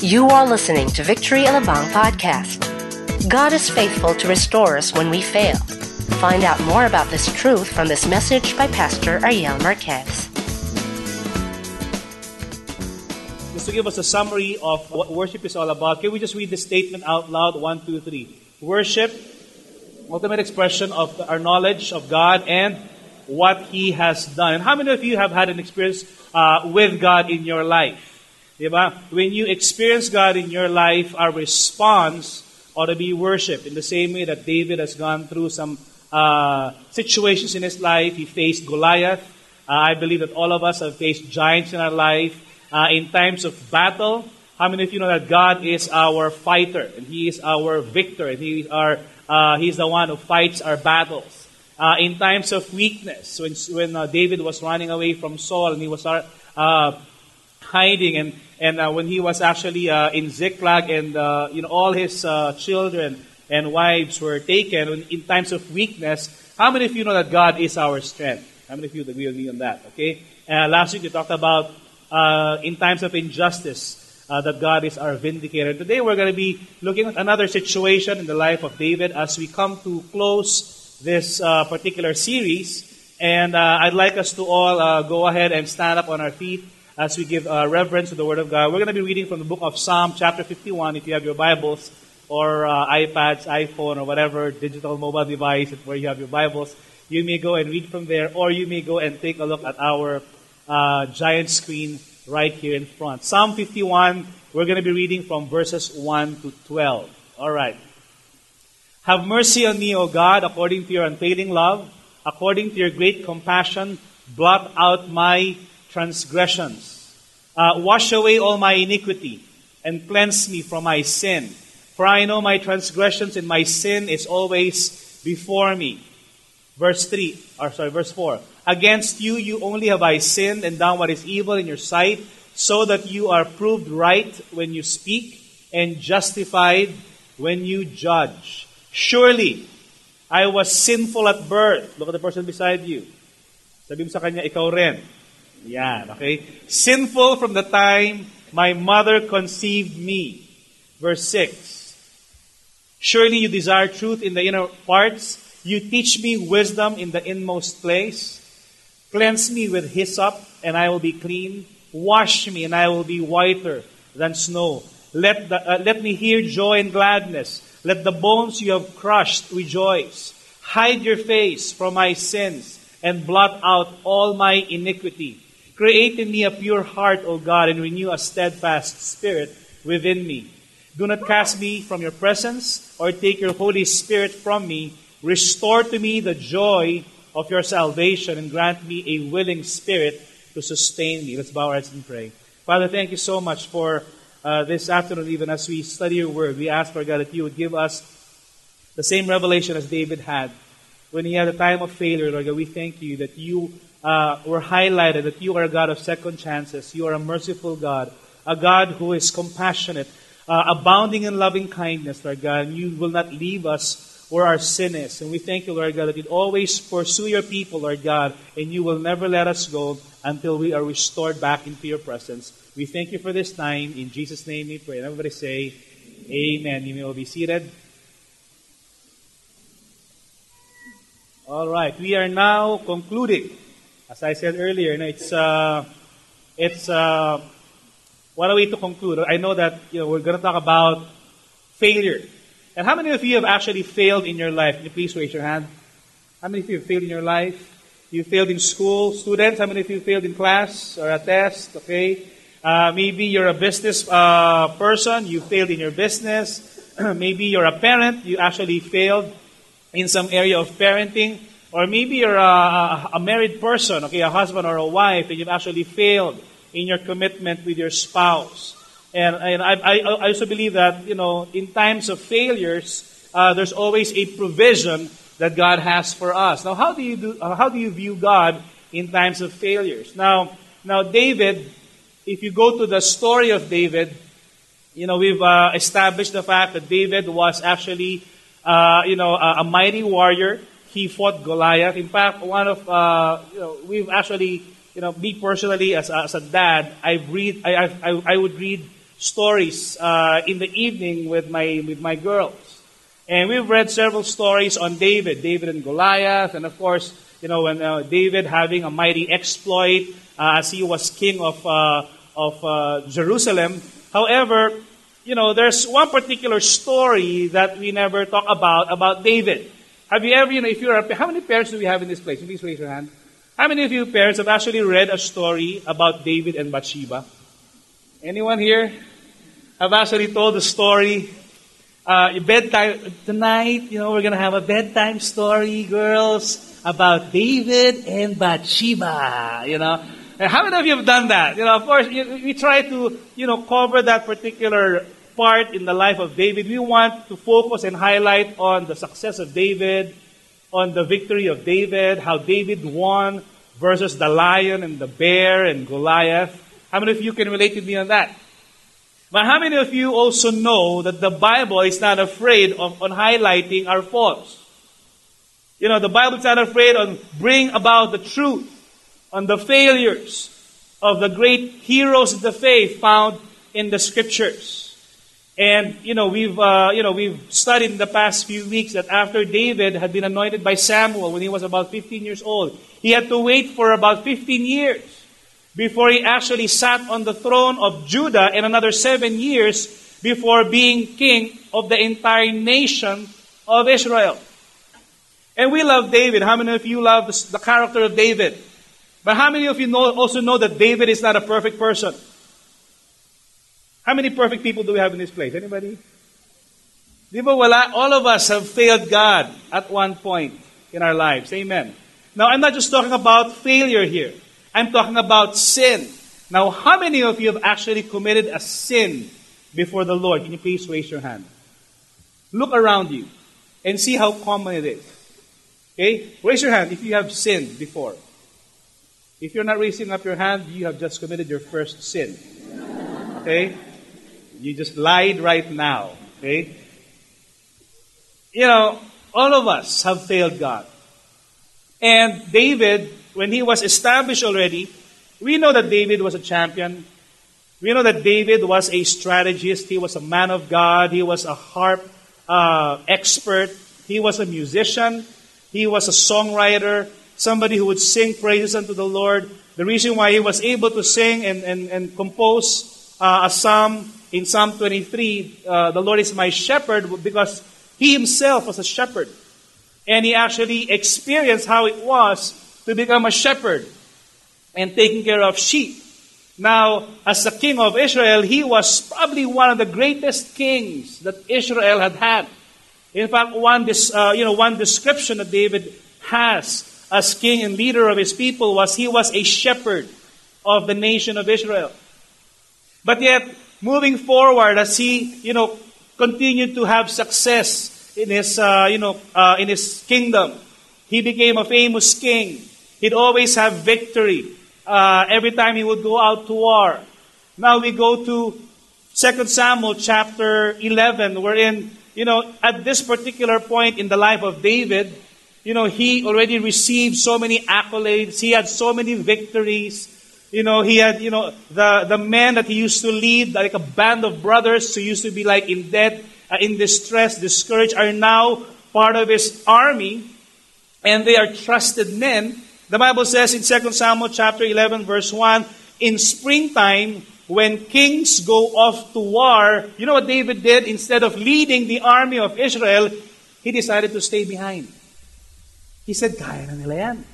You are listening to Victory Alabang podcast. God is faithful to restore us when we fail. Find out more about this truth from this message by Pastor Ariel Marquez. Just to give us a summary of what worship is all about, can we just read the statement out loud? One, two, three. Worship, ultimate expression of our knowledge of God and what He has done. And how many of you have had an experience uh, with God in your life? When you experience God in your life, our response ought to be worship. In the same way that David has gone through some uh, situations in his life, he faced Goliath. Uh, I believe that all of us have faced giants in our life. Uh, in times of battle, how many of you know that God is our fighter and He is our victor and He is our uh, He's the one who fights our battles. Uh, in times of weakness, when when uh, David was running away from Saul and he was uh, hiding and and uh, when he was actually uh, in Ziklag and uh, you know all his uh, children and wives were taken in times of weakness, how many of you know that God is our strength? How many of you agree with me on that? Okay. Uh, last week we talked about uh, in times of injustice that God is our vindicator. Today we're going to be looking at another situation in the life of David as we come to close this particular series. And I'd like us to all go ahead and stand up on our feet as we give uh, reverence to the Word of God. We're going to be reading from the book of Psalm, chapter 51, if you have your Bibles or uh, iPads, iPhone, or whatever digital mobile device where you have your Bibles. You may go and read from there, or you may go and take a look at our uh, giant screen right here in front. Psalm 51, we're going to be reading from verses 1 to 12. All right. Have mercy on me, O God, according to your unfailing love, according to your great compassion, blot out my transgressions. Uh, wash away all my iniquity and cleanse me from my sin. For I know my transgressions and my sin is always before me. Verse 3, or sorry, verse 4. Against you, you only have I sinned and done what is evil in your sight, so that you are proved right when you speak and justified when you judge. Surely, I was sinful at birth. Look at the person beside you. Sabi mo sa kanya, ikaw rin. Yeah, okay? Sinful from the time my mother conceived me. Verse 6. Surely you desire truth in the inner parts. You teach me wisdom in the inmost place. Cleanse me with hyssop, and I will be clean. Wash me, and I will be whiter than snow. Let, the, uh, let me hear joy and gladness. Let the bones you have crushed rejoice. Hide your face from my sins and blot out all my iniquity. Create in me a pure heart, O God, and renew a steadfast spirit within me. Do not cast me from your presence or take your Holy Spirit from me. Restore to me the joy of your salvation and grant me a willing spirit to sustain me. Let's bow our heads and pray. Father, thank you so much for uh, this afternoon, even as we study your word. We ask, for God, that you would give us the same revelation as David had when he had a time of failure, Lord God. We thank you that you uh, were highlighted that you are a God of second chances. You are a merciful God, a God who is compassionate, uh, abounding in loving kindness, Lord God. And you will not leave us where our sin is. And we thank you, Lord God, that you always pursue your people, Lord God, and you will never let us go until we are restored back into your presence. We thank you for this time. In Jesus' name we pray. Everybody say, Amen. You may all be seated. All right. We are now concluding as I said earlier, it's uh, it's uh, what a way to conclude. I know that you know we're going to talk about failure. And how many of you have actually failed in your life? Can you please raise your hand? How many of you have failed in your life? You failed in school, students. How many of you failed in class or a test? Okay. Uh, maybe you're a business uh, person. You failed in your business. maybe you're a parent. You actually failed in some area of parenting. Or maybe you're a, a, married person, okay, a husband or a wife, and you've actually failed in your commitment with your spouse. And, and I, I, I also believe that, you know, in times of failures, uh, there's always a provision that God has for us. Now, how do you do, uh, how do you view God in times of failures? Now, now David, if you go to the story of David, you know, we've uh, established the fact that David was actually, uh, you know, a, a mighty warrior he fought Goliath. In fact, one of uh, you know, we've actually, you know, me personally as as a dad, I read, I, I, I would read stories uh, in the evening with my with my girls, and we've read several stories on David, David and Goliath, and of course, you know, when uh, David having a mighty exploit uh, as he was king of uh, of uh, Jerusalem. However, you know, there's one particular story that we never talk about about David. Have you ever, you know, if you're a, how many parents do we have in this place? Please raise your hand. How many of you parents have actually read a story about David and Bathsheba? Anyone here have actually told the story? Uh, bedtime tonight, you know, we're gonna have a bedtime story, girls, about David and Bathsheba. You know, and how many of you have done that? You know, of course, we try to, you know, cover that particular part in the life of David. We want to focus and highlight on the success of David, on the victory of David, how David won versus the lion and the bear and Goliath. How many of you can relate to me on that? But how many of you also know that the Bible is not afraid of on highlighting our faults? You know, the Bible is not afraid on bring about the truth on the failures of the great heroes of the faith found in the scriptures. And you know we've uh, you know we've studied in the past few weeks that after David had been anointed by Samuel when he was about 15 years old, he had to wait for about 15 years before he actually sat on the throne of Judah, and another seven years before being king of the entire nation of Israel. And we love David. How many of you love the, character of David? But how many of you know, also know that David is not a perfect person? How many perfect people do we have in this place? Anybody? Di ba wala? All of us have failed God at one point in our lives. Amen. Now, I'm not just talking about failure here. I'm talking about sin. Now, how many of you have actually committed a sin before the Lord? Can you please raise your hand? Look around you and see how common it is. Okay? Raise your hand if you have sinned before. If you're not raising up your hand, you have just committed your first sin. Okay? You just lied right now. Okay? You know, all of us have failed God. And David, when he was established already, we know that David was a champion. We know that David was a strategist. He was a man of God. He was a harp uh, expert. He was a musician. He was a songwriter, somebody who would sing praises unto the Lord. The reason why he was able to sing and, and, and compose uh, a psalm in Psalm 23, uh, the Lord is my shepherd because he himself was a shepherd. And he actually experienced how it was to become a shepherd and taking care of sheep. Now, as the king of Israel, he was probably one of the greatest kings that Israel had had. In fact, one, uh, you know, one description that David has as king and leader of his people was he was a shepherd of the nation of Israel. But yet, moving forward as he, you know, continued to have success in his, uh, you know, uh, in his kingdom. He became a famous king. He'd always have victory uh, every time he would go out to war. Now we go to 2 Samuel chapter 11, wherein, you know, at this particular point in the life of David, you know, he already received so many accolades. He had so many victories. You know, he had, you know, the, the men that he used to lead, like a band of brothers who used to be like in debt, uh, in distress, discouraged, are now part of his army, and they are trusted men. The Bible says in 2 Samuel chapter 11 verse 1, in springtime, when kings go off to war, you know what David did? Instead of leading the army of Israel, he decided to stay behind. He said, kaya na nila yan.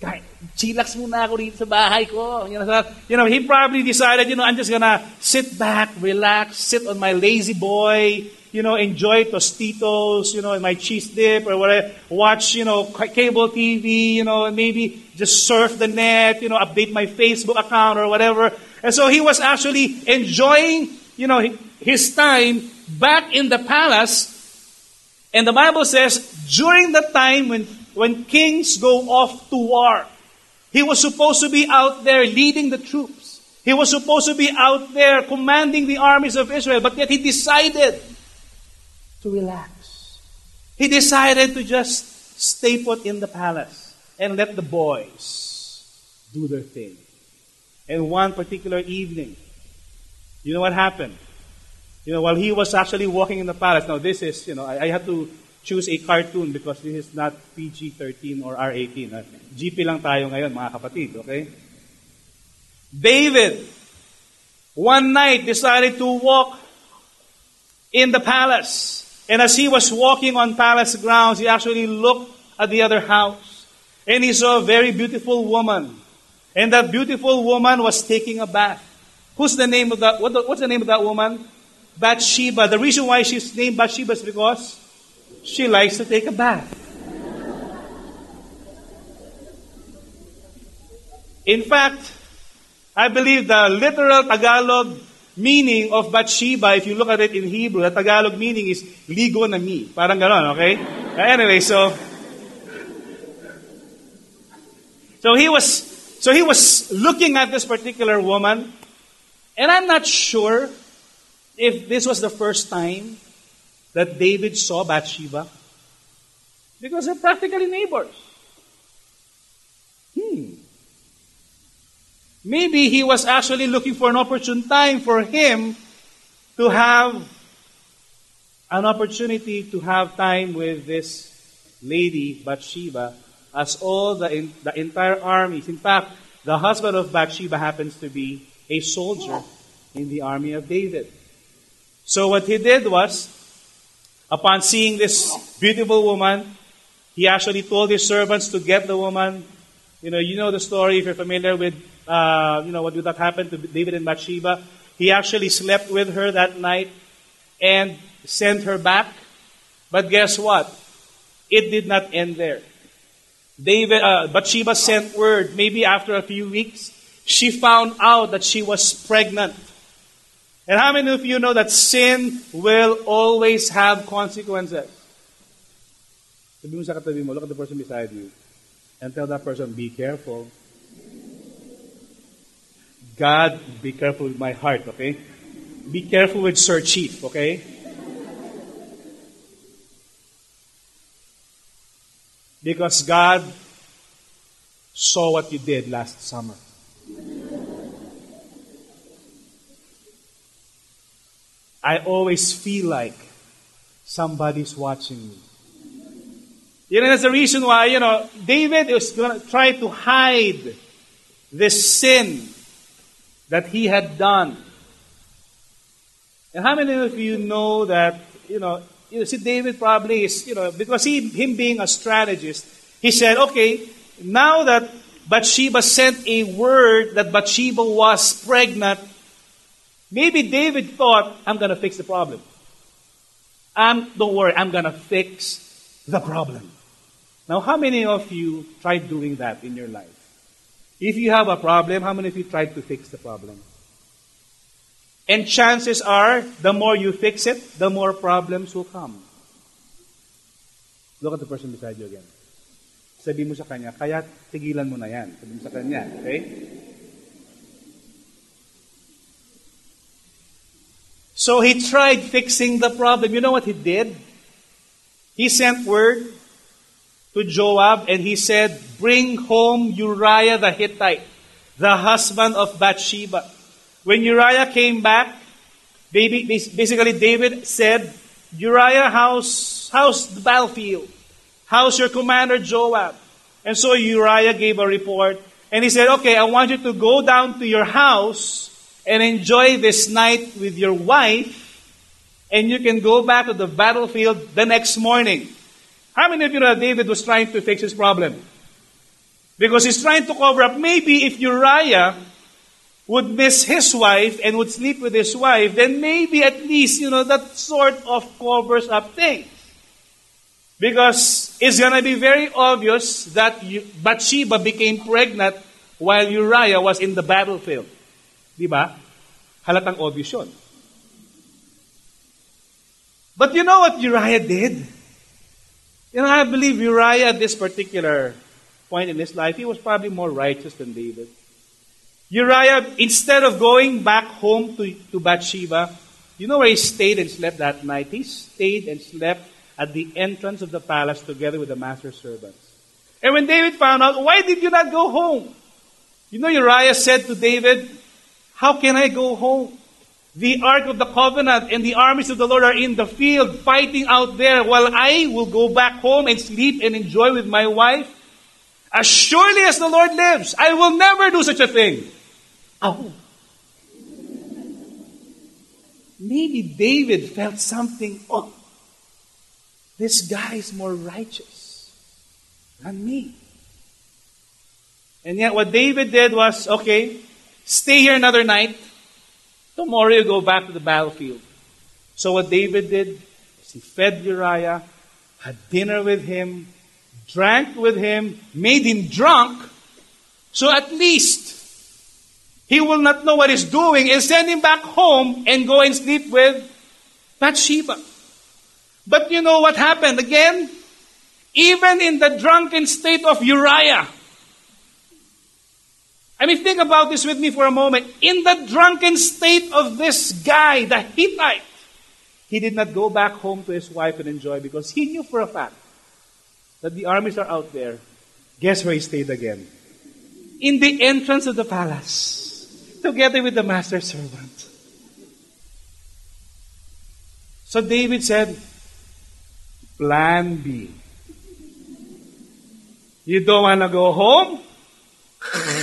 Kahit, chillax muna ako dito sa bahay ko. You know, you know, he probably decided, you know, I'm just gonna sit back, relax, sit on my La-Z-Boy, you know, enjoy Tostitos, you know, my cheese dip or whatever, watch, you know, cable TV, you know, and maybe just surf the net, you know, update my Facebook account or whatever. And so he was actually enjoying, you know, his time back in the palace. And the Bible says, during the time when when kings go off to war. He was supposed to be out there leading the troops. He was supposed to be out there commanding the armies of Israel, but yet he decided to relax. He decided to just stay put in the palace and let the boys do their thing. And one particular evening, You know what happened? You know, while he was actually walking in the palace, now this is, you know, I, I have to choose a cartoon because this is not PG-13 or R-18. Uh, GP lang tayo ngayon, mga kapatid, okay? David, one night decided to walk in the palace. And as he was walking on palace grounds, he actually looked at the other house. And he saw a very beautiful woman. And that beautiful woman was taking a bath. Who's the name of that? What the, what's the name of that woman? Bathsheba. The reason why she's named Bathsheba is because she likes to take a bath. In fact, I believe the literal Tagalog meaning of Bathsheba, if you look at it in Hebrew, the Tagalog meaning is ligo na mi. Parang ganon, okay? Anyway, so so he was so he was looking at this particular woman, and I'm not sure if this was the first time that David saw Bathsheba? Because they're practically neighbors. Hmm. Maybe he was actually looking for an opportune time for him to have an opportunity to have time with this lady, Bathsheba, as all the, in, the entire armies. In fact, the husband of Bathsheba happens to be a soldier in the army of David. So what he did was, Upon seeing this beautiful woman, he actually told his servants to get the woman. You know, you know the story if you're familiar with, uh, you know, what did that happen to David and Bathsheba. He actually slept with her that night and sent her back. But guess what? It did not end there. David, uh, Bathsheba sent word. Maybe after a few weeks, she found out that she was pregnant. And how many of you know that sin will always have consequences? Sabi mo sa katabi mo, look at the person beside you, and tell that person, be careful. God, be careful with my heart, okay? Be careful with Sir Chief, okay? Because God saw what you did last summer. I always feel like somebody's watching me. You know, that's the reason why, you know, David was going to try to hide this sin that he had done. And how many of you know that, you know, you see, David probably is, you know, because he, him being a strategist, he said, okay, now that Bathsheba sent a word that Bathsheba was pregnant, Maybe David thought, I'm going to fix the problem. I'm, don't worry, I'm going to fix the problem. Now, how many of you tried doing that in your life? If you have a problem, how many of you tried to fix the problem? And chances are, the more you fix it, the more problems will come. Look at the person beside you again. Sabi mo sa kanya, kaya tigilan mo na yan. Sabi mo sa kanya, okay? So he tried fixing the problem. You know what he did? He sent word to Joab and he said, Bring home Uriah the Hittite, the husband of Bathsheba. When Uriah came back, basically David said, Uriah, how's, how's the battlefield? How's your commander Joab? And so Uriah gave a report and he said, Okay, I want you to go down to your house and enjoy this night with your wife, and you can go back to the battlefield the next morning. How many of you know David was trying to fix his problem? Because he's trying to cover up. Maybe if Uriah would miss his wife and would sleep with his wife, then maybe at least, you know, that sort of covers up things. Because it's going to be very obvious that Bathsheba became pregnant while Uriah was in the battlefield. Di ba? Halatang obvious yun. But you know what Uriah did? You know, I believe Uriah at this particular point in his life, he was probably more righteous than David. Uriah, instead of going back home to, to Bathsheba, you know where he stayed and slept that night? He stayed and slept at the entrance of the palace together with the master's servants. And when David found out, why did you not go home? You know, Uriah said to David, how can I go home? The Ark of the Covenant and the armies of the Lord are in the field fighting out there while I will go back home and sleep and enjoy with my wife. As surely as the Lord lives, I will never do such a thing. Oh. Maybe David felt something. Oh, this guy is more righteous than me. And yet, what David did was okay, stay here another night. Tomorrow you go back to the battlefield. So, what David did is he fed Uriah, had dinner with him, drank with him, made him drunk. So, at least he will not know what he's doing and send him back home and go and sleep with Bathsheba. But you know what happened again? Even in the drunken state of Uriah, I mean, think about this with me for a moment. In the drunken state of this guy, the Hittite, he did not go back home to his wife and enjoy because he knew for a fact that the armies are out there. Guess where he stayed again? In the entrance of the palace, together with the master servant. So David said, Plan B. You don't want to go home?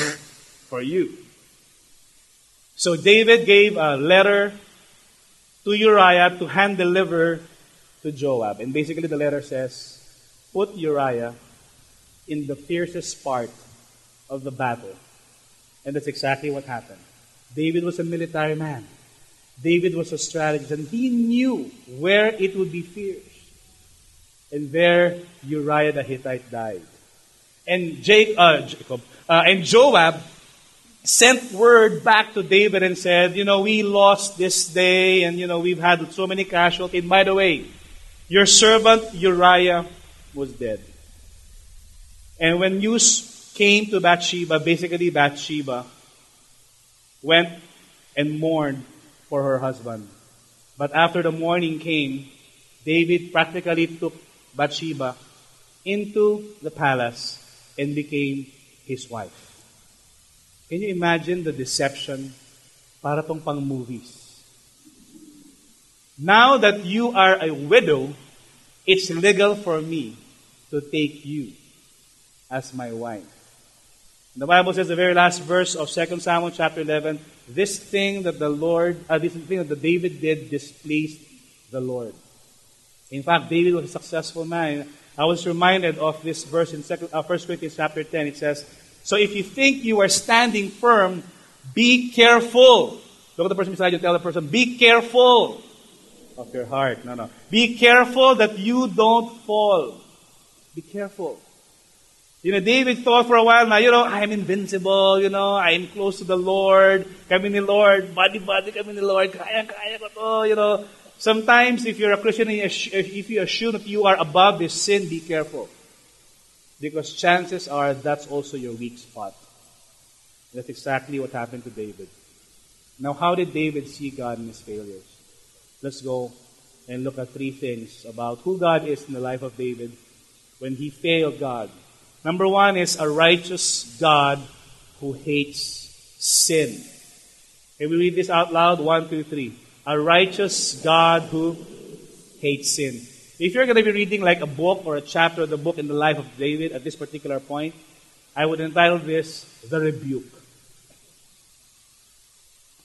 for you. So David gave a letter to Uriah to hand deliver to Joab. And basically the letter says, put Uriah in the fiercest part of the battle. And that's exactly what happened. David was a military man. David was a strategist, and he knew where it would be fierce. And there Uriah the Hittite died. And Jacob, uh, Jacob uh, and Joab sent word back to David and said, you know, we lost this day and, you know, we've had so many casualties. And by the way, your servant Uriah was dead. And when news came to Bathsheba, basically Bathsheba went and mourned for her husband. But after the mourning came, David practically took Bathsheba into the palace and became his wife. Can you imagine the deception para tong pang movies? Now that you are a widow, it's legal for me to take you as my wife. The Bible says the very last verse of 2 Samuel chapter 11, this thing that the Lord, uh, this thing that David did displeased the Lord. In fact, David was a successful man. I was reminded of this verse in 2, uh, 1 Corinthians chapter 10. It says, so if you think you are standing firm, be careful. Look at the person beside you, tell the person, be careful of your heart. No, no. Be careful that you don't fall. Be careful. You know, David thought for a while now, you know, I'm invincible, you know, I'm close to the Lord, kami ni Lord, body, body kami ni Lord, kaya, kaya ko to, you know. Sometimes if you're a Christian, if you assume that you are above this sin, be careful. Because chances are that's also your weak spot. That's exactly what happened to David. Now, how did David see God in his failures? Let's go and look at three things about who God is in the life of David when he failed God. Number one is a righteous God who hates sin. Can we read this out loud? One, two, three. A righteous God who hates sin. If you're going to be reading like a book or a chapter of the book in the life of David at this particular point, I would entitle this The Rebuke.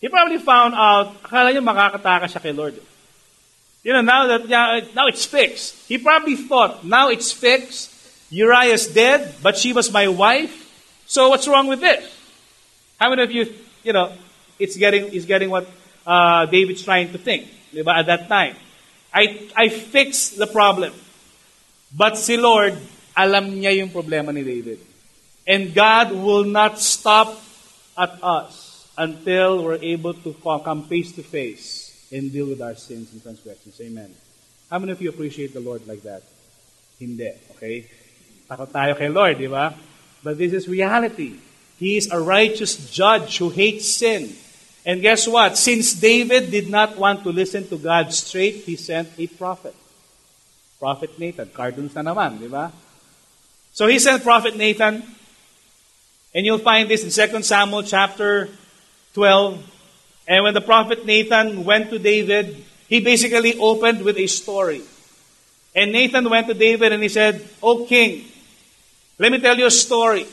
He probably found out, akala niya makakataka siya kay Lord. You know, now that now it's fixed. He probably thought, now it's fixed. Uriah's dead, but she was my wife. So what's wrong with this? How many of you, you know, it's getting, is getting what uh, David's trying to think at that time. I, I fixed the problem. But si Lord, alam niya yung problema ni David. And God will not stop at us until we're able to come face to face and deal with our sins and transgressions. Amen. How many of you appreciate the Lord like that? Hindi. Okay? Takot tayo kay Lord, di ba? But this is reality. He is a righteous judge who hates sin. And guess what? Since David did not want to listen to God straight, he sent a prophet. Prophet Nathan. Cartoons na naman, di ba? So he sent Prophet Nathan, and you'll find this in 2 Samuel chapter 12. And when the prophet Nathan went to David, he basically opened with a story. And Nathan went to David and he said, O king, let me tell you a story.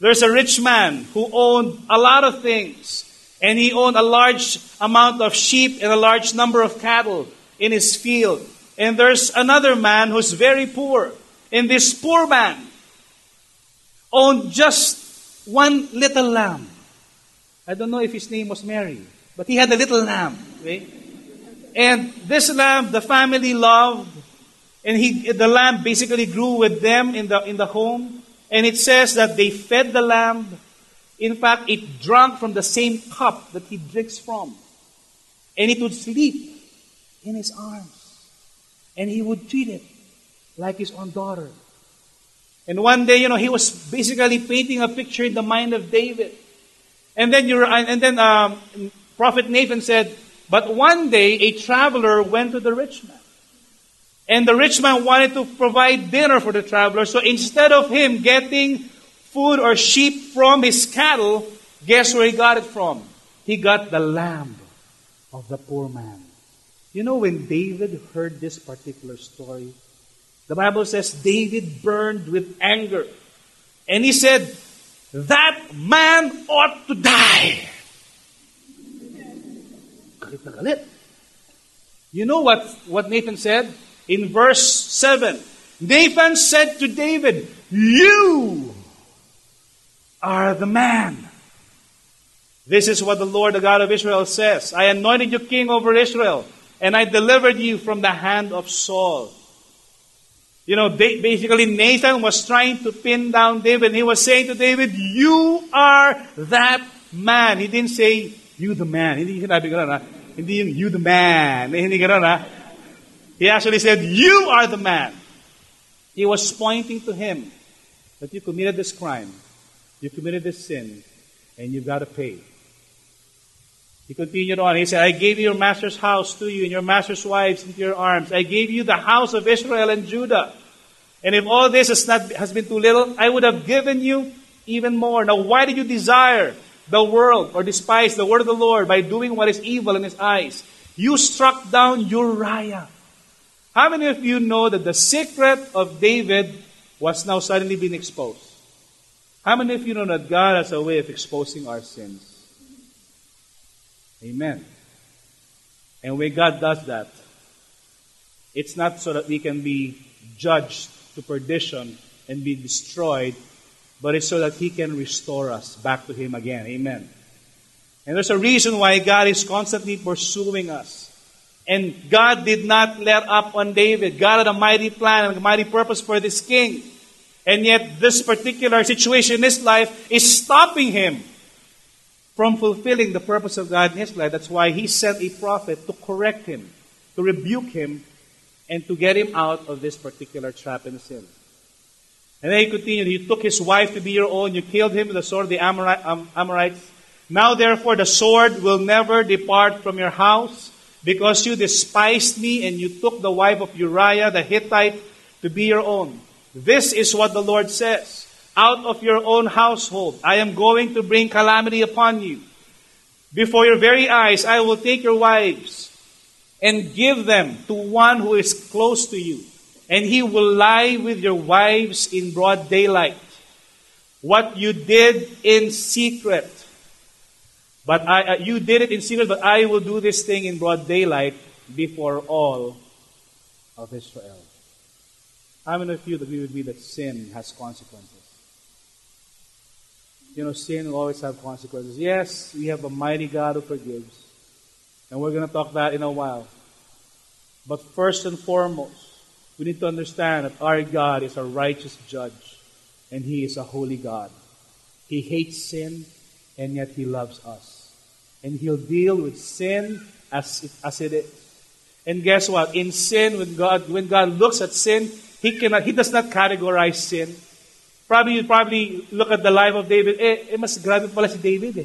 There's a rich man who owned a lot of things. And he owned a large amount of sheep and a large number of cattle in his field. And there's another man who's very poor. And this poor man owned just one little lamb. I don't know if his name was Mary, but he had a little lamb. Okay? And this lamb, the family loved, and he, the lamb basically grew with them in the, in the home. And it says that they fed the lamb. In fact, it drank from the same cup that he drinks from. And it would sleep in his arms. And he would treat it like his own daughter. And one day, you know, he was basically painting a picture in the mind of David. And then you and then um, Prophet Nathan said, but one day a traveler went to the rich man. And the rich man wanted to provide dinner for the traveler. So instead of him getting food or sheep from his cattle, guess where he got it from? He got the lamb of the poor man. You know, when David heard this particular story, the Bible says David burned with anger. And he said, That man ought to die. You know what, what Nathan said? In verse 7, Nathan said to David, You are the man. This is what the Lord, the God of Israel, says I anointed you king over Israel and I delivered you from the hand of Saul. You know, basically Nathan was trying to pin down David. He was saying to David, You are that man. He didn't say, You the man. Hindi sinabi ganun, ha? Hindi yung you the man. Hindi ganun, ha? He actually said, You are the man. He was pointing to him that you committed this crime, you committed this sin, and you've got to pay. He continued on. He said, I gave your master's house to you and your master's wives into your arms. I gave you the house of Israel and Judah. And if all this has, not, has been too little, I would have given you even more. Now, why did you desire the world or despise the word of the Lord by doing what is evil in his eyes? You struck down Uriah. How many of you know that the secret of David was now suddenly being exposed? How many of you know that God has a way of exposing our sins? Amen. And when God does that, it's not so that we can be judged to perdition and be destroyed, but it's so that He can restore us back to Him again. Amen. And there's a reason why God is constantly pursuing us. And God did not let up on David. God had a mighty plan and a mighty purpose for this king. And yet, this particular situation in his life is stopping him from fulfilling the purpose of God in his life. That's why he sent a prophet to correct him, to rebuke him, and to get him out of this particular trap and sin. And then he continued, You took his wife to be your own, you killed him with the sword of the um, Amorites. Now therefore the sword will never depart from your house, because you despised me and you took the wife of Uriah the Hittite to be your own. This is what the Lord says out of your own household. I am going to bring calamity upon you. Before your very eyes, I will take your wives and give them to one who is close to you, and he will lie with your wives in broad daylight. What you did in secret, but I, uh, you did it in secret, but I will do this thing in broad daylight before all of Israel. How many of you agree with me that sin has consequences? you know, sin will always have consequences. Yes, we have a mighty God who forgives. And we're going to talk that in a while. But first and foremost, we need to understand that our God is a righteous judge and He is a holy God. He hates sin and yet He loves us. And He'll deal with sin as it, as it is. And guess what? In sin, when God, when God looks at sin, He cannot, He does not categorize sin. Probably, you probably look at the life of David. Eh, eh mas grabe pala si David eh.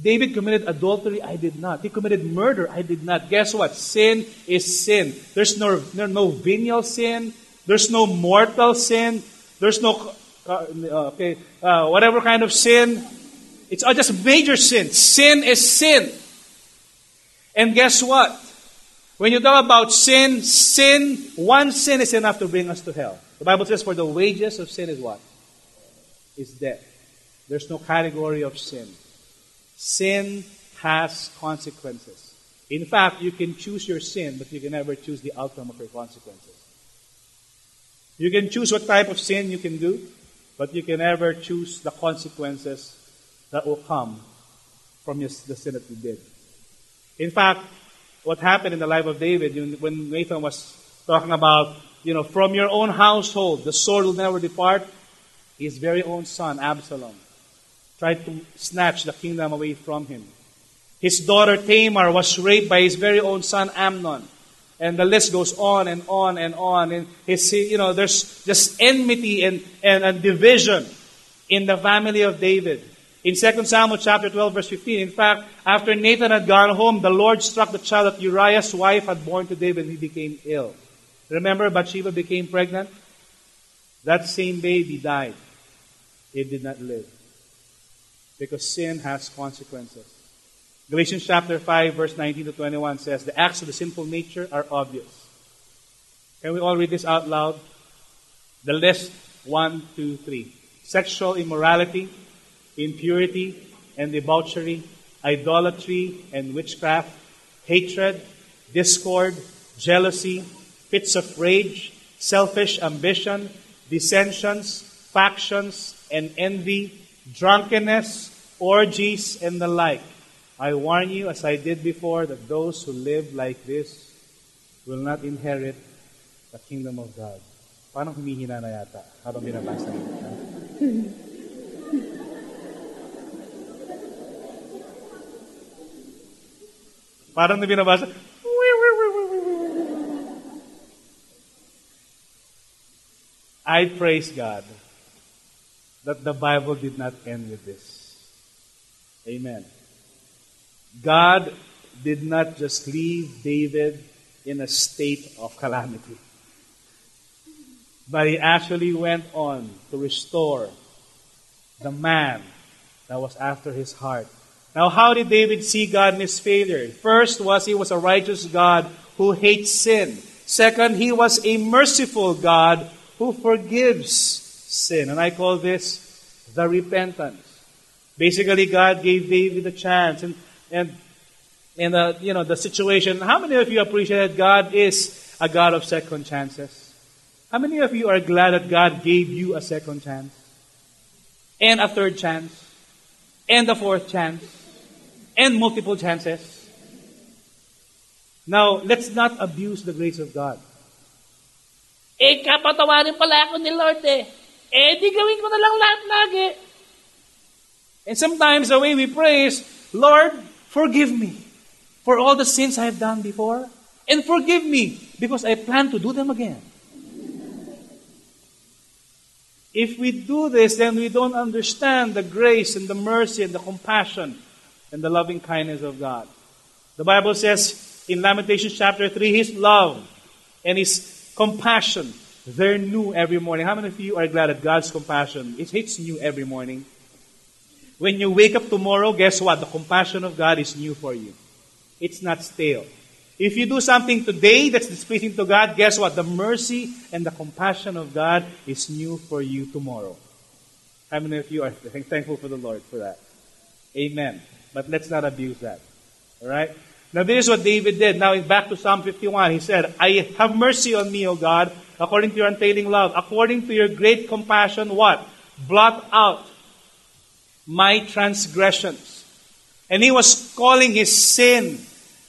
David committed adultery, I did not. He committed murder, I did not. Guess what? Sin is sin. There's no, no, no venial sin. There's no mortal sin. There's no, uh, okay, uh, whatever kind of sin. It's all just major sin. Sin is sin. And guess what? When you talk about sin, sin, one sin is enough to bring us to hell. The Bible says, for the wages of sin is what? Is death. There's no category of sin. Sin has consequences. In fact, you can choose your sin, but you can never choose the outcome of your consequences. You can choose what type of sin you can do, but you can never choose the consequences that will come from the sin that you did. In fact, what happened in the life of David when Nathan was talking about, you know, from your own household, the sword will never depart, his very own son, Absalom, tried to snatch the kingdom away from him. His daughter Tamar was raped by his very own son Amnon. And the list goes on and on and on. And his, you know, there's just enmity and, and, and division in the family of David. In 2 Samuel chapter 12, verse 15, in fact, after Nathan had gone home, the Lord struck the child that Uriah's wife had born to David, and he became ill. Remember, Bathsheba became pregnant? That same baby died. It did not live. Because sin has consequences. Galatians chapter 5, verse 19 to 21 says, The acts of the sinful nature are obvious. Can we all read this out loud? The list one, two, three. Sexual immorality, impurity and debauchery, idolatry and witchcraft, hatred, discord, jealousy, fits of rage, selfish ambition, dissensions, factions, and envy, drunkenness, orgies, and the like. I warn you, as I did before, that those who live like this will not inherit the kingdom of God. Paano humihina na yata habang binabasa Parang na. I praise God that the Bible did not end with this. Amen. God did not just leave David in a state of calamity, but he actually went on to restore the man that was after his heart now, how did David see God in his failure? First was he was a righteous God who hates sin. Second, he was a merciful God who forgives sin. And I call this the repentance. Basically, God gave David a chance. And, and, and uh, you know, the situation, how many of you appreciate that God is a God of second chances? How many of you are glad that God gave you a second chance? And a third chance? And a fourth chance? And multiple chances. Now, let's not abuse the grace of God. Eh, kapatawarin pala ako ni Lord eh. Eh, di gawin ko na lang lahat lagi. And sometimes the way we pray is, Lord, forgive me for all the sins I have done before. And forgive me because I plan to do them again. If we do this, then we don't understand the grace and the mercy and the compassion and the loving kindness of God. The Bible says in Lamentations chapter 3, His love and His compassion, they're new every morning. How many of you are glad that God's compassion, it hits new every morning? When you wake up tomorrow, guess what? The compassion of God is new for you. It's not stale. If you do something today that's displeasing to God, guess what? The mercy and the compassion of God is new for you tomorrow. How many of you are thankful for the Lord for that? Amen. But let's not abuse that. Alright? Now this is what David did. Now back to Psalm 51. He said, I have mercy on me, O God, according to your untailing love, according to your great compassion, what? Blot out my transgressions. And he was calling his sin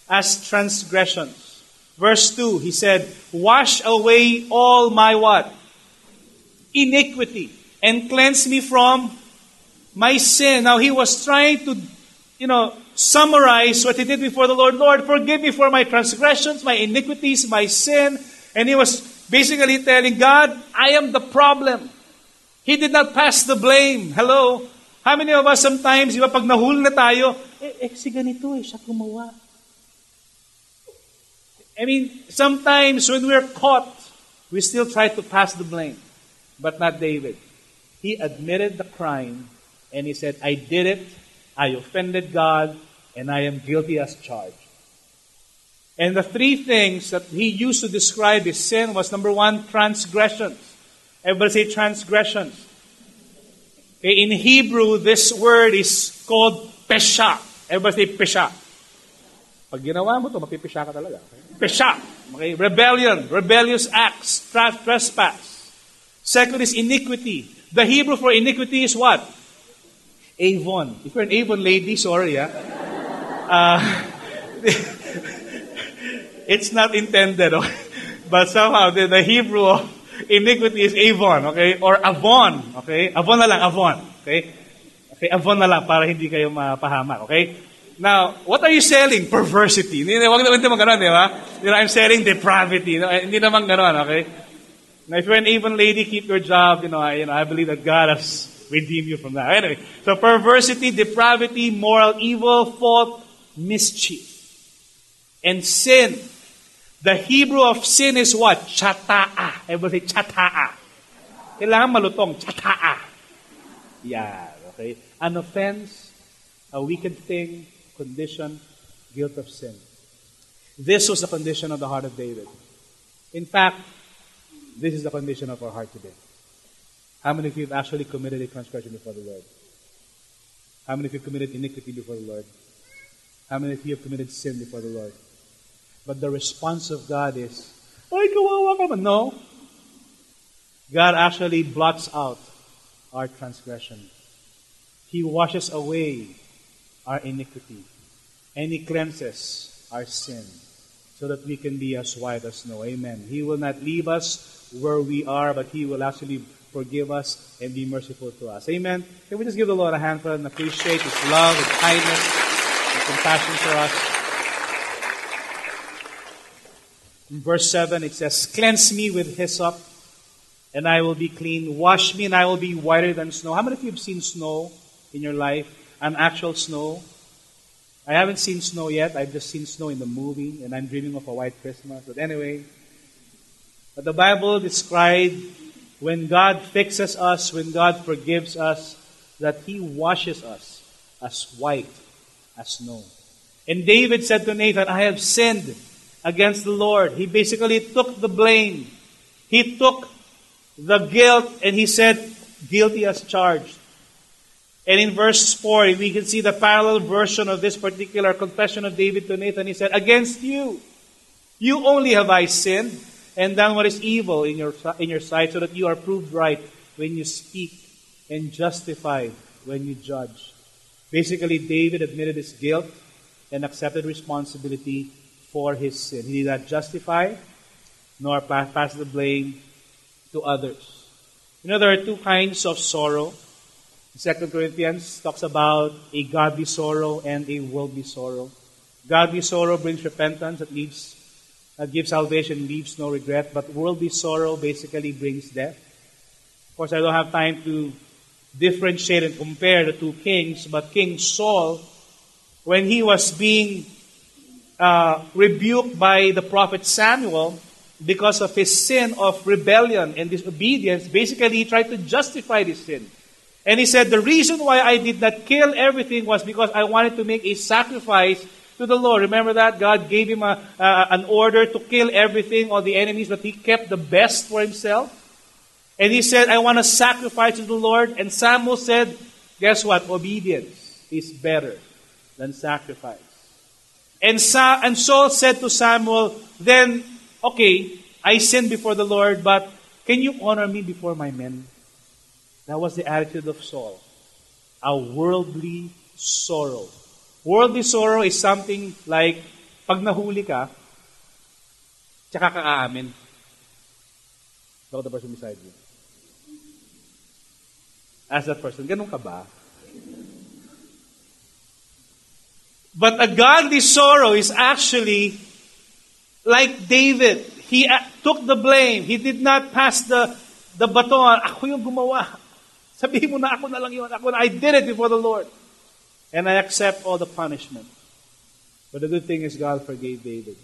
as transgressions. Verse 2, he said, Wash away all my what? Iniquity. And cleanse me from my sin. Now he was trying to you know, summarize what he did before the Lord. Lord, forgive me for my transgressions, my iniquities, my sin. And he was basically telling God, I am the problem. He did not pass the blame. Hello? How many of us sometimes, iba pag nahul na tayo, eh, eh si ganito eh, siya gumawa. I mean, sometimes when we're caught, we still try to pass the blame. But not David. He admitted the crime and he said, I did it I offended God, and I am guilty as charged. And the three things that he used to describe his sin was number one, transgressions. Everybody say transgressions. Okay, in Hebrew, this word is called pesha. Everybody say pesha. Pag ginawa mo to, mapipisha ka talaga. Pesha. Okay, rebellion, rebellious acts, trespass. Second is iniquity. The Hebrew for iniquity is what? Avon. If you're an Avon lady, sorry, ah. Uh, it's not intended, okay? but somehow the, the Hebrew of iniquity is Avon, okay? Or Avon, okay? Avon na lang, Avon, okay? Okay, Avon na lang para hindi kayo mapahamak, okay? Now, what are you selling? Perversity. Hindi, wag naman naman ganun, I'm selling depravity. No, hindi naman ganun, okay? Now, if you're an Avon lady, keep your job. You know, I, you know, I believe that God has redeemed you from that. Anyway, so perversity, depravity, moral evil, fault, mischief. And sin. The Hebrew of sin is what? Chata'a. Everybody say chata'a. Kailangan malutong. Chata'a. Yeah, okay? An offense, a wicked thing, condition, guilt of sin. This was the condition of the heart of David. In fact, this is the condition of our heart today. How many of you have actually committed a transgression before the Lord? How many of you have committed iniquity before the Lord? How many of you have committed sin before the Lord? But the response of God is, Ay, kawawa ka. No. God actually blots out our transgression. He washes away our iniquity. And He cleanses our sin so that we can be as white as snow. Amen. He will not leave us where we are, but He will actually forgive us and be merciful to us. Amen. Can we just give the Lord a hand for and appreciate His love, and kindness, and compassion for us? In verse 7, it says, Cleanse me with hyssop, and I will be clean. Wash me, and I will be whiter than snow. How many of you have seen snow in your life? An actual snow? I haven't seen snow yet. I've just seen snow in the movie, and I'm dreaming of a white Christmas. But anyway, but the Bible described when God fixes us, when God forgives us, that He washes us as white as snow. And David said to Nathan, I have sinned against the Lord. He basically took the blame. He took the guilt and he said, guilty as charged. And in verse 4, we can see the parallel version of this particular confession of David to Nathan. He said, Against you, you only have I sinned and done what is evil in your, in your sight, so that you are proved right when you speak and justified when you judge. Basically, David admitted his guilt and accepted responsibility for his sin. He did not justify nor pass the blame to others. You know, there are two kinds of sorrow. Second Corinthians talks about a godly sorrow and a worldly sorrow. Godly sorrow brings repentance that leaves, gives salvation, leaves no regret. But worldly sorrow basically brings death. Of course, I don't have time to differentiate and compare the two kings. But King Saul, when he was being uh, rebuked by the prophet Samuel because of his sin of rebellion and disobedience, basically he tried to justify this sin. And he said, The reason why I did not kill everything was because I wanted to make a sacrifice to the Lord. Remember that? God gave him a, an order to kill everything, all the enemies, but he kept the best for himself. And he said, I want to sacrifice to the Lord. And Samuel said, Guess what? Obedience is better than sacrifice. And, Sa- and Saul said to Samuel, Then, okay, I sinned before the Lord, but can you honor me before my men? That was the attitude of Saul. A worldly sorrow. Worldly sorrow is something like, pag nahuli ka, tsaka ka aamin. At the person beside you. Ask that person, ganun ka ba? But a godly sorrow is actually like David. He uh, took the blame. He did not pass the, the baton. Ako yung gumawa. Sabihin mo na ako na lang yun. Ako na, I did it before the Lord. And I accept all the punishment. But the good thing is God forgave David.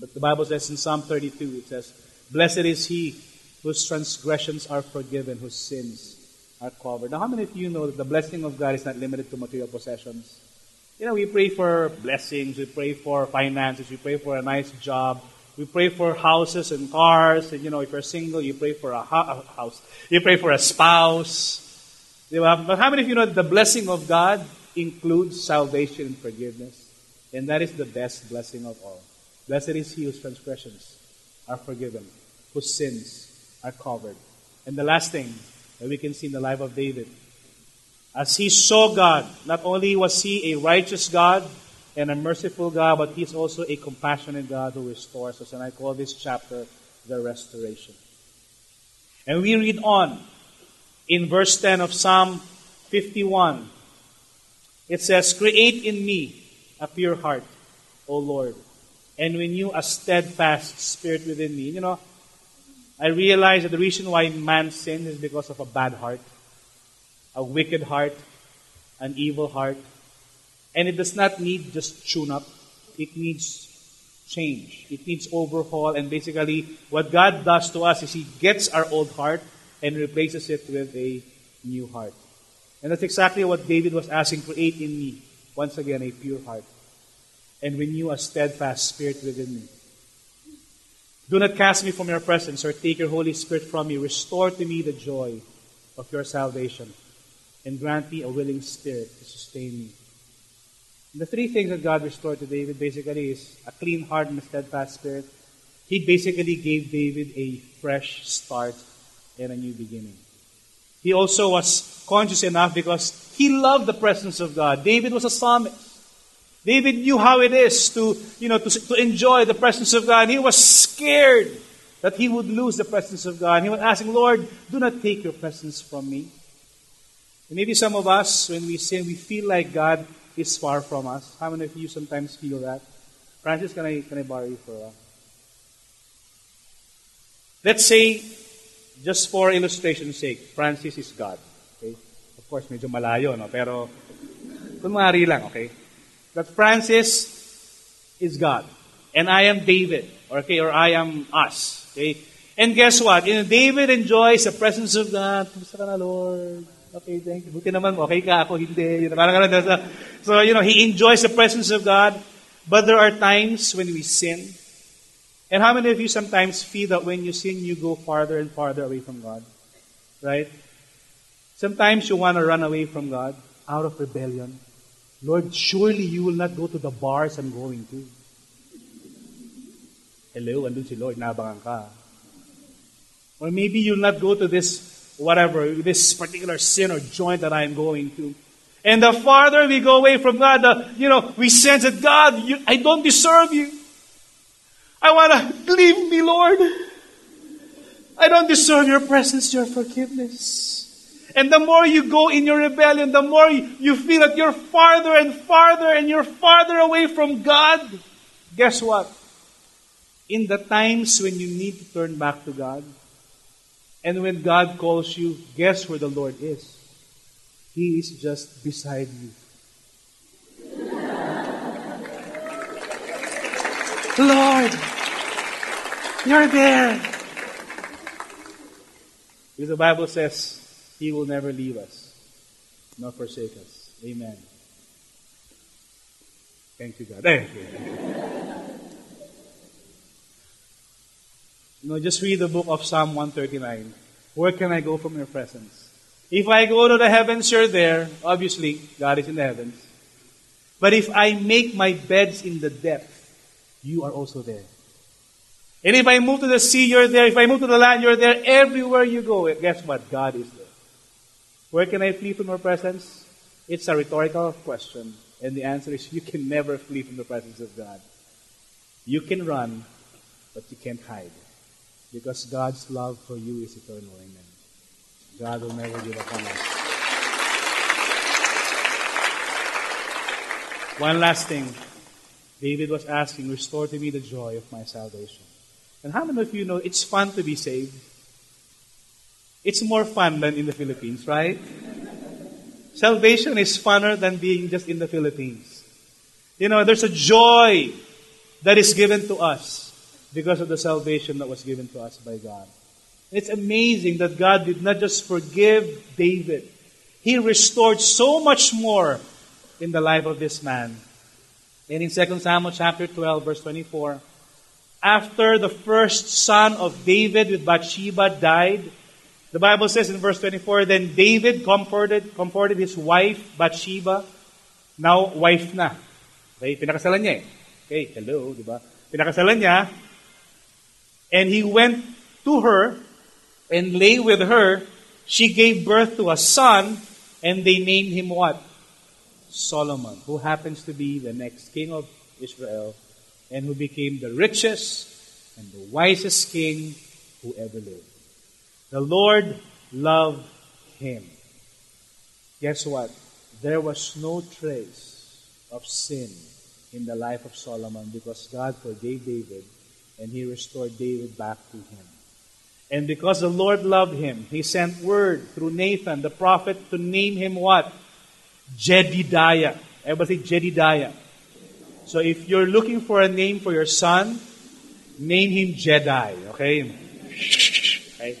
But the Bible says in Psalm 32, it says, Blessed is he whose transgressions are forgiven, whose sins are covered. Now, how many of you know that the blessing of God is not limited to material possessions? You know, we pray for blessings, we pray for finances, we pray for a nice job, we pray for houses and cars, and you know, if you're single, you pray for a, a house, you pray for a spouse. But how many of you know that the blessing of God includes salvation and forgiveness? And that is the best blessing of all. Blessed is he whose transgressions are forgiven, whose sins are covered. And the last thing that we can see in the life of David as he saw God, not only was he a righteous God and a merciful God, but he's also a compassionate God who restores us. And I call this chapter the restoration. And we read on in verse 10 of Psalm 51. It says, Create in me a pure heart, O Lord, and renew a steadfast spirit within me. You know, I realize that the reason why man sins is because of a bad heart a wicked heart, an evil heart. And it does not need just tune up. It needs change. It needs overhaul. And basically, what God does to us is He gets our old heart and replaces it with a new heart. And that's exactly what David was asking create in me, once again, a pure heart, and renew a steadfast spirit within me. Do not cast me from your presence or take your Holy Spirit from me. Restore to me the joy of your salvation and grant me a willing spirit to sustain me. And the three things that God restored to David basically is a clean heart and a steadfast spirit. He basically gave David a fresh start and a new beginning. He also was conscious enough because he loved the presence of God. David was a psalmist. David knew how it is to, you know, to, to enjoy the presence of God. he was scared that he would lose the presence of God. he was asking, Lord, do not take your presence from me. And maybe some of us, when we sin, we feel like God is far from us. How many of you sometimes feel that? Francis, can I, can I borrow you for a while? Let's say, just for illustration's sake, Francis is God. Okay? Of course, medyo malayo, no? Pero, kunwari lang, okay? That Francis is God. And I am David. Okay? Or I am us. Okay? And guess what? You know, David enjoys the presence of God. Kumusta ka na, Lord? Okay, thank you. Buti naman, okay ka, ako hindi. You know. So, you know, he enjoys the presence of God. But there are times when we sin. And how many of you sometimes feel that when you sin, you go farther and farther away from God? Right? Sometimes you want to run away from God out of rebellion. Lord, surely you will not go to the bars I'm going to. Hello, andun si Lord, nabangan ka. Or maybe you'll not go to this whatever, this particular sin or joint that I am going to. And the farther we go away from God, the, you know, we sense that God, you, I don't deserve you. I want to leave me, Lord. I don't deserve your presence, your forgiveness. And the more you go in your rebellion, the more you feel that you're farther and farther and you're farther away from God. Guess what? In the times when you need to turn back to God, and when God calls you, guess where the Lord is? He is just beside you. Lord, you're there. Because the Bible says He will never leave us, nor forsake us. Amen. Thank you, God. Thank you. You know, just read the book of Psalm 139. Where can I go from your presence? If I go to the heavens, you're there. Obviously, God is in the heavens. But if I make my beds in the depth, you are also there. And if I move to the sea, you're there. If I move to the land, you're there. Everywhere you go, guess what? God is there. Where can I flee from your presence? It's a rhetorical question. And the answer is you can never flee from the presence of God. You can run, but you can't hide. Because God's love for you is eternal. Amen. God will never give up on us. One last thing. David was asking, Restore to me the joy of my salvation. And how many of you know it's fun to be saved? It's more fun than in the Philippines, right? Salvation is funner than being just in the Philippines. You know, there's a joy that is given to us because of the salvation that was given to us by God. It's amazing that God did not just forgive David, He restored so much more in the life of this man. And in 2 Samuel chapter 12, verse 24, after the first son of David with Bathsheba died, the Bible says in verse 24, then David comforted, comforted his wife, Bathsheba. Now, wife na. Okay, pinakasalan niya eh. Okay, hello, di ba? Pinakasalan niya. And he went to her and lay with her. She gave birth to a son, and they named him what? Solomon, who happens to be the next king of Israel and who became the richest and the wisest king who ever lived. The Lord loved him. Guess what? There was no trace of sin in the life of Solomon because God forgave David and he restored David back to him. And because the Lord loved him, he sent word through Nathan, the prophet, to name him what? Jedidiah. Everybody say Jedidiah. So if you're looking for a name for your son, name him Jedi, okay? okay?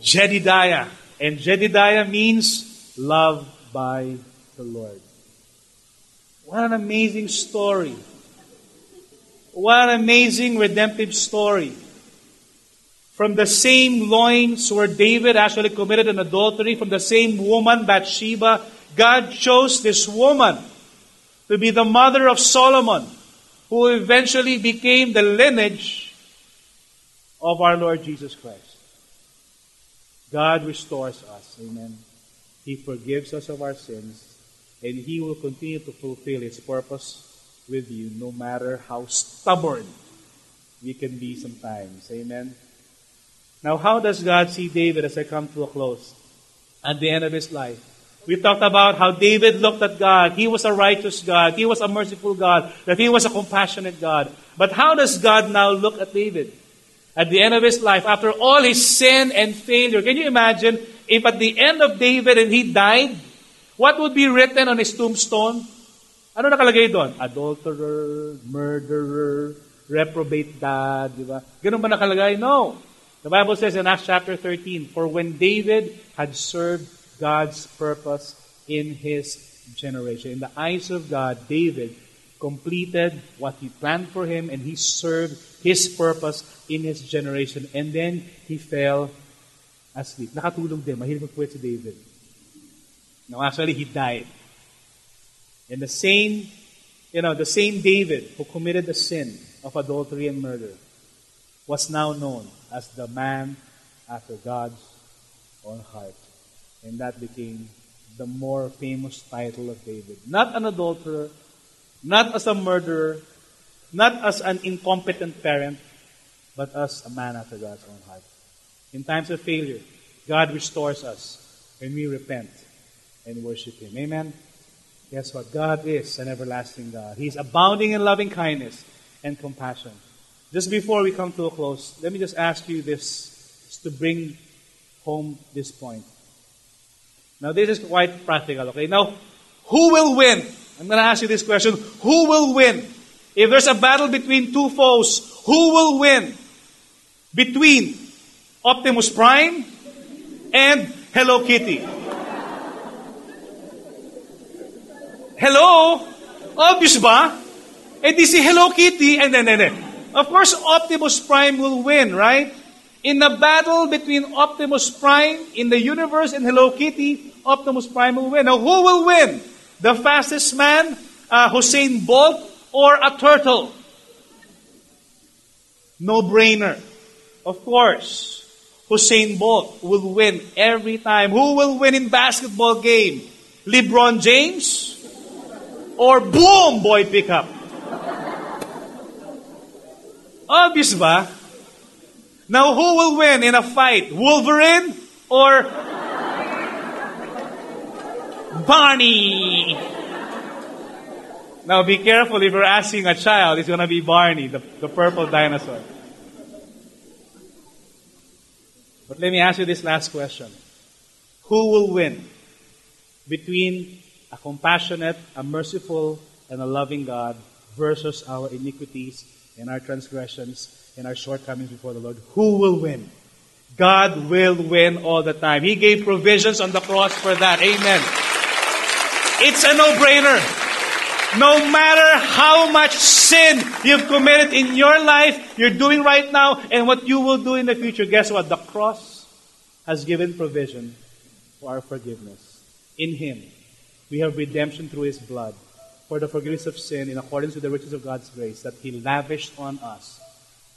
Jedidiah. And Jedidiah means loved by the Lord. What an amazing story. What an amazing redemptive story. From the same loins where David actually committed an adultery, from the same woman, Bathsheba, God chose this woman to be the mother of Solomon, who eventually became the lineage of our Lord Jesus Christ. God restores us. Amen. He forgives us of our sins, and He will continue to fulfill His purpose with you no matter how stubborn we can be sometimes. Amen. Now, how does God see David as I come to a close at the end of his life? We talked about how David looked at God. He was a righteous God. He was a merciful God. That he was a compassionate God. But how does God now look at David? At the end of his life, after all his sin and failure, can you imagine if at the end of David and he died, what would be written on his tombstone? Ano nakalagay doon? Adulterer, murderer, reprobate dad, di ba? Ganun ba nakalagay? No. The Bible says in Acts chapter 13, For when David had served God's purpose in his generation. In the eyes of God, David completed what he planned for him and he served his purpose in his generation. And then he fell asleep. Nakatulog din. Mahilig magpuwet si David. No, actually, he died. And the same, you know, the same David who committed the sin of adultery and murder was now known as the man after God's own heart. And that became the more famous title of David. Not an adulterer, not as a murderer, not as an incompetent parent, but as a man after God's own heart. In times of failure, God restores us when we repent and worship Him. Amen? Guess what? God is an everlasting God. He's abounding in loving kindness and compassion. Just before we come to a close, let me just ask you this to bring home this point. Now, this is quite practical, okay? Now, who will win? I'm going to ask you this question. Who will win? If there's a battle between two foes, who will win? Between Optimus Prime and Hello Kitty. Hello? Obvious ba? Eh di si Hello Kitty, and then, and then. Of course, Optimus Prime will win, right? In a battle between Optimus Prime in the universe and Hello Kitty, Optimus Prime will win. Now, who will win? The fastest man, uh, Usain Bolt, or a turtle? No brainer. Of course, Usain Bolt will win every time. Who will win in basketball game? LeBron James or boom, boy pickup? Obvious ba? Now, who will win in a fight? Wolverine or Barney? Now, be careful if you're asking a child, it's going to be Barney, the, the purple dinosaur. But let me ask you this last question Who will win between a compassionate, a merciful, and a loving God versus our iniquities and our transgressions and our shortcomings before the Lord. Who will win? God will win all the time. He gave provisions on the cross for that. Amen. It's a no-brainer. No matter how much sin you've committed in your life, you're doing right now, and what you will do in the future, guess what? The cross has given provision for our forgiveness. In Him, we have redemption through His blood for the forgiveness of sin in accordance with the riches of God's grace that He lavished on us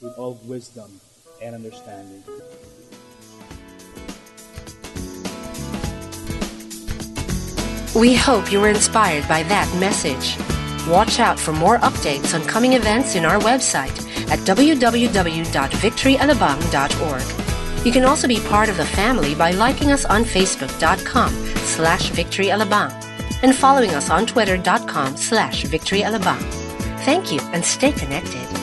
with all wisdom and understanding. We hope you were inspired by that message. Watch out for more updates on coming events in our website at www.victoryalabang.org. You can also be part of the family by liking us on facebook.com slash victoryalabang and following us on twitter.com slash victoryalabang. Thank you and stay connected.